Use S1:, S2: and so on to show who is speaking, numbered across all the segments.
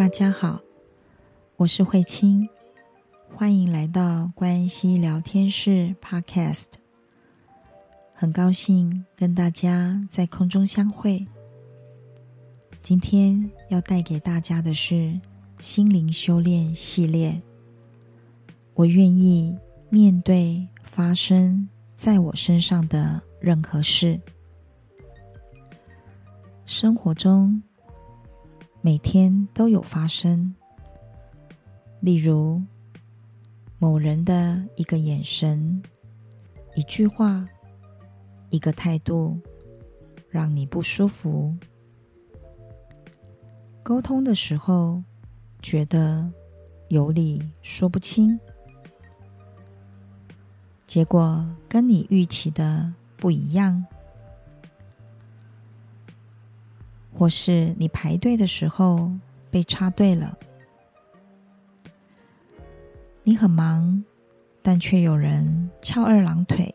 S1: 大家好，我是慧清，欢迎来到关系聊天室 Podcast。很高兴跟大家在空中相会。今天要带给大家的是心灵修炼系列。我愿意面对发生在我身上的任何事。生活中，每天都有发生，例如某人的一个眼神、一句话、一个态度，让你不舒服。沟通的时候，觉得有理说不清，结果跟你预期的不一样。或是你排队的时候被插队了，你很忙，但却有人翘二郎腿，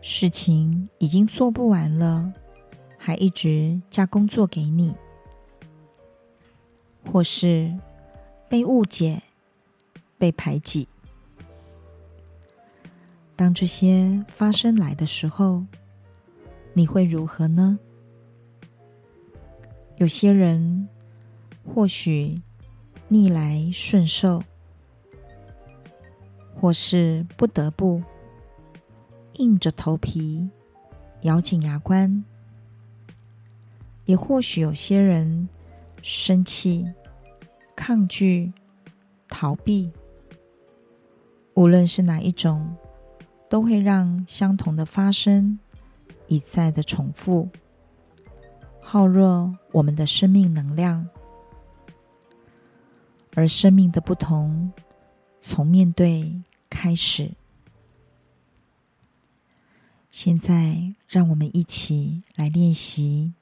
S1: 事情已经做不完了，还一直加工作给你，或是被误解、被排挤。当这些发生来的时候，你会如何呢？有些人或许逆来顺受，或是不得不硬着头皮咬紧牙关；也或许有些人生气、抗拒、逃避。无论是哪一种，都会让相同的发生一再的重复。耗弱我们的生命能量，而生命的不同，从面对开始。现在，让我们一起来练习，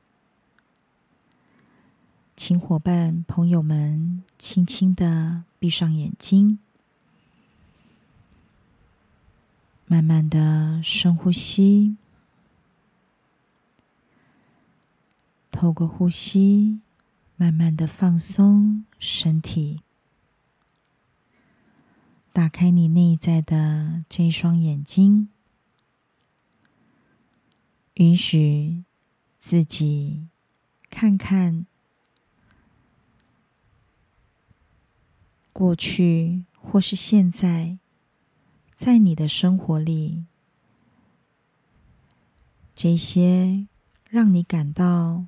S1: 请伙伴朋友们轻轻的闭上眼睛，慢慢的深呼吸。透过呼吸，慢慢的放松身体，打开你内在的这双眼睛，允许自己看看过去或是现在，在你的生活里，这些让你感到。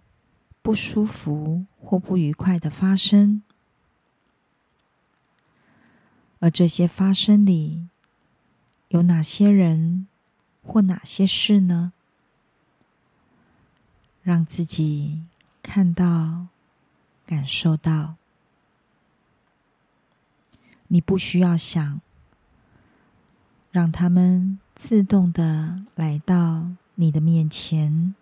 S1: 不舒服或不愉快的发生，而这些发生里有哪些人或哪些事呢？让自己看到、感受到。你不需要想，让他们自动的来到你的面前。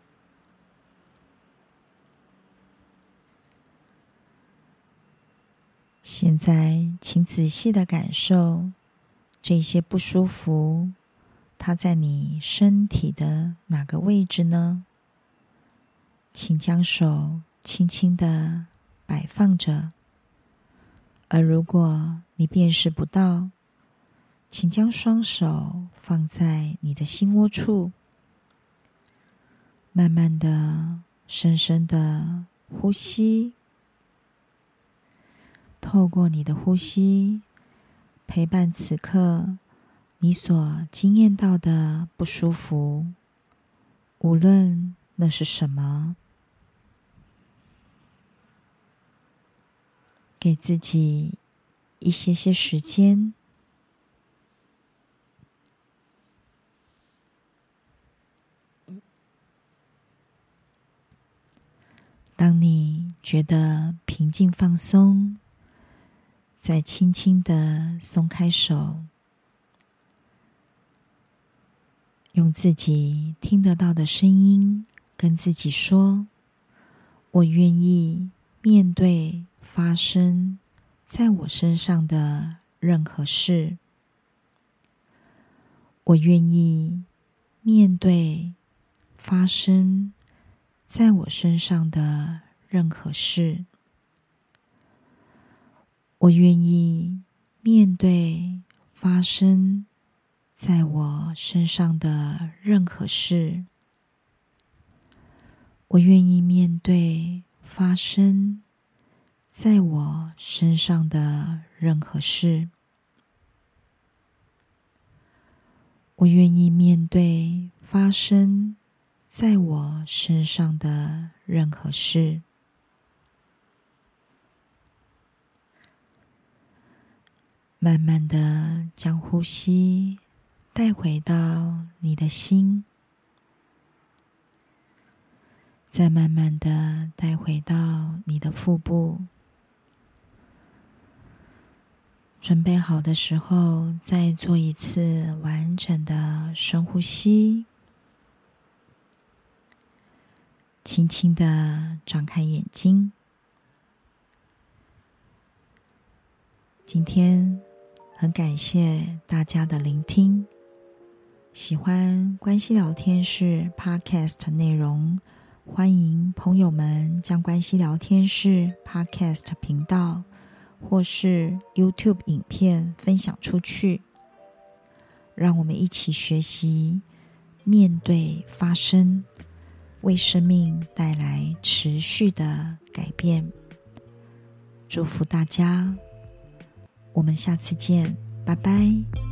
S1: 现在，请仔细的感受这些不舒服，它在你身体的哪个位置呢？请将手轻轻的摆放着，而如果你辨识不到，请将双手放在你的心窝处，慢慢的、深深的呼吸。透过你的呼吸，陪伴此刻你所经验到的不舒服，无论那是什么，给自己一些些时间。当你觉得平静放松。再轻轻的松开手，用自己听得到的声音跟自己说：“我愿意面对发生在我身上的任何事。我愿意面对发生在我身上的任何事。”我愿意面对发生在我身上的任何事。我愿意面对发生在我身上的任何事。我愿意面对发生在我身上的任何事。慢慢的将呼吸带回到你的心，再慢慢的带回到你的腹部。准备好的时候，再做一次完整的深呼吸，轻轻的张开眼睛。今天。很感谢大家的聆听。喜欢关系聊天室 Podcast 内容，欢迎朋友们将关系聊天室 Podcast 频道或是 YouTube 影片分享出去，让我们一起学习面对发生，为生命带来持续的改变。祝福大家！我们下次见，拜拜。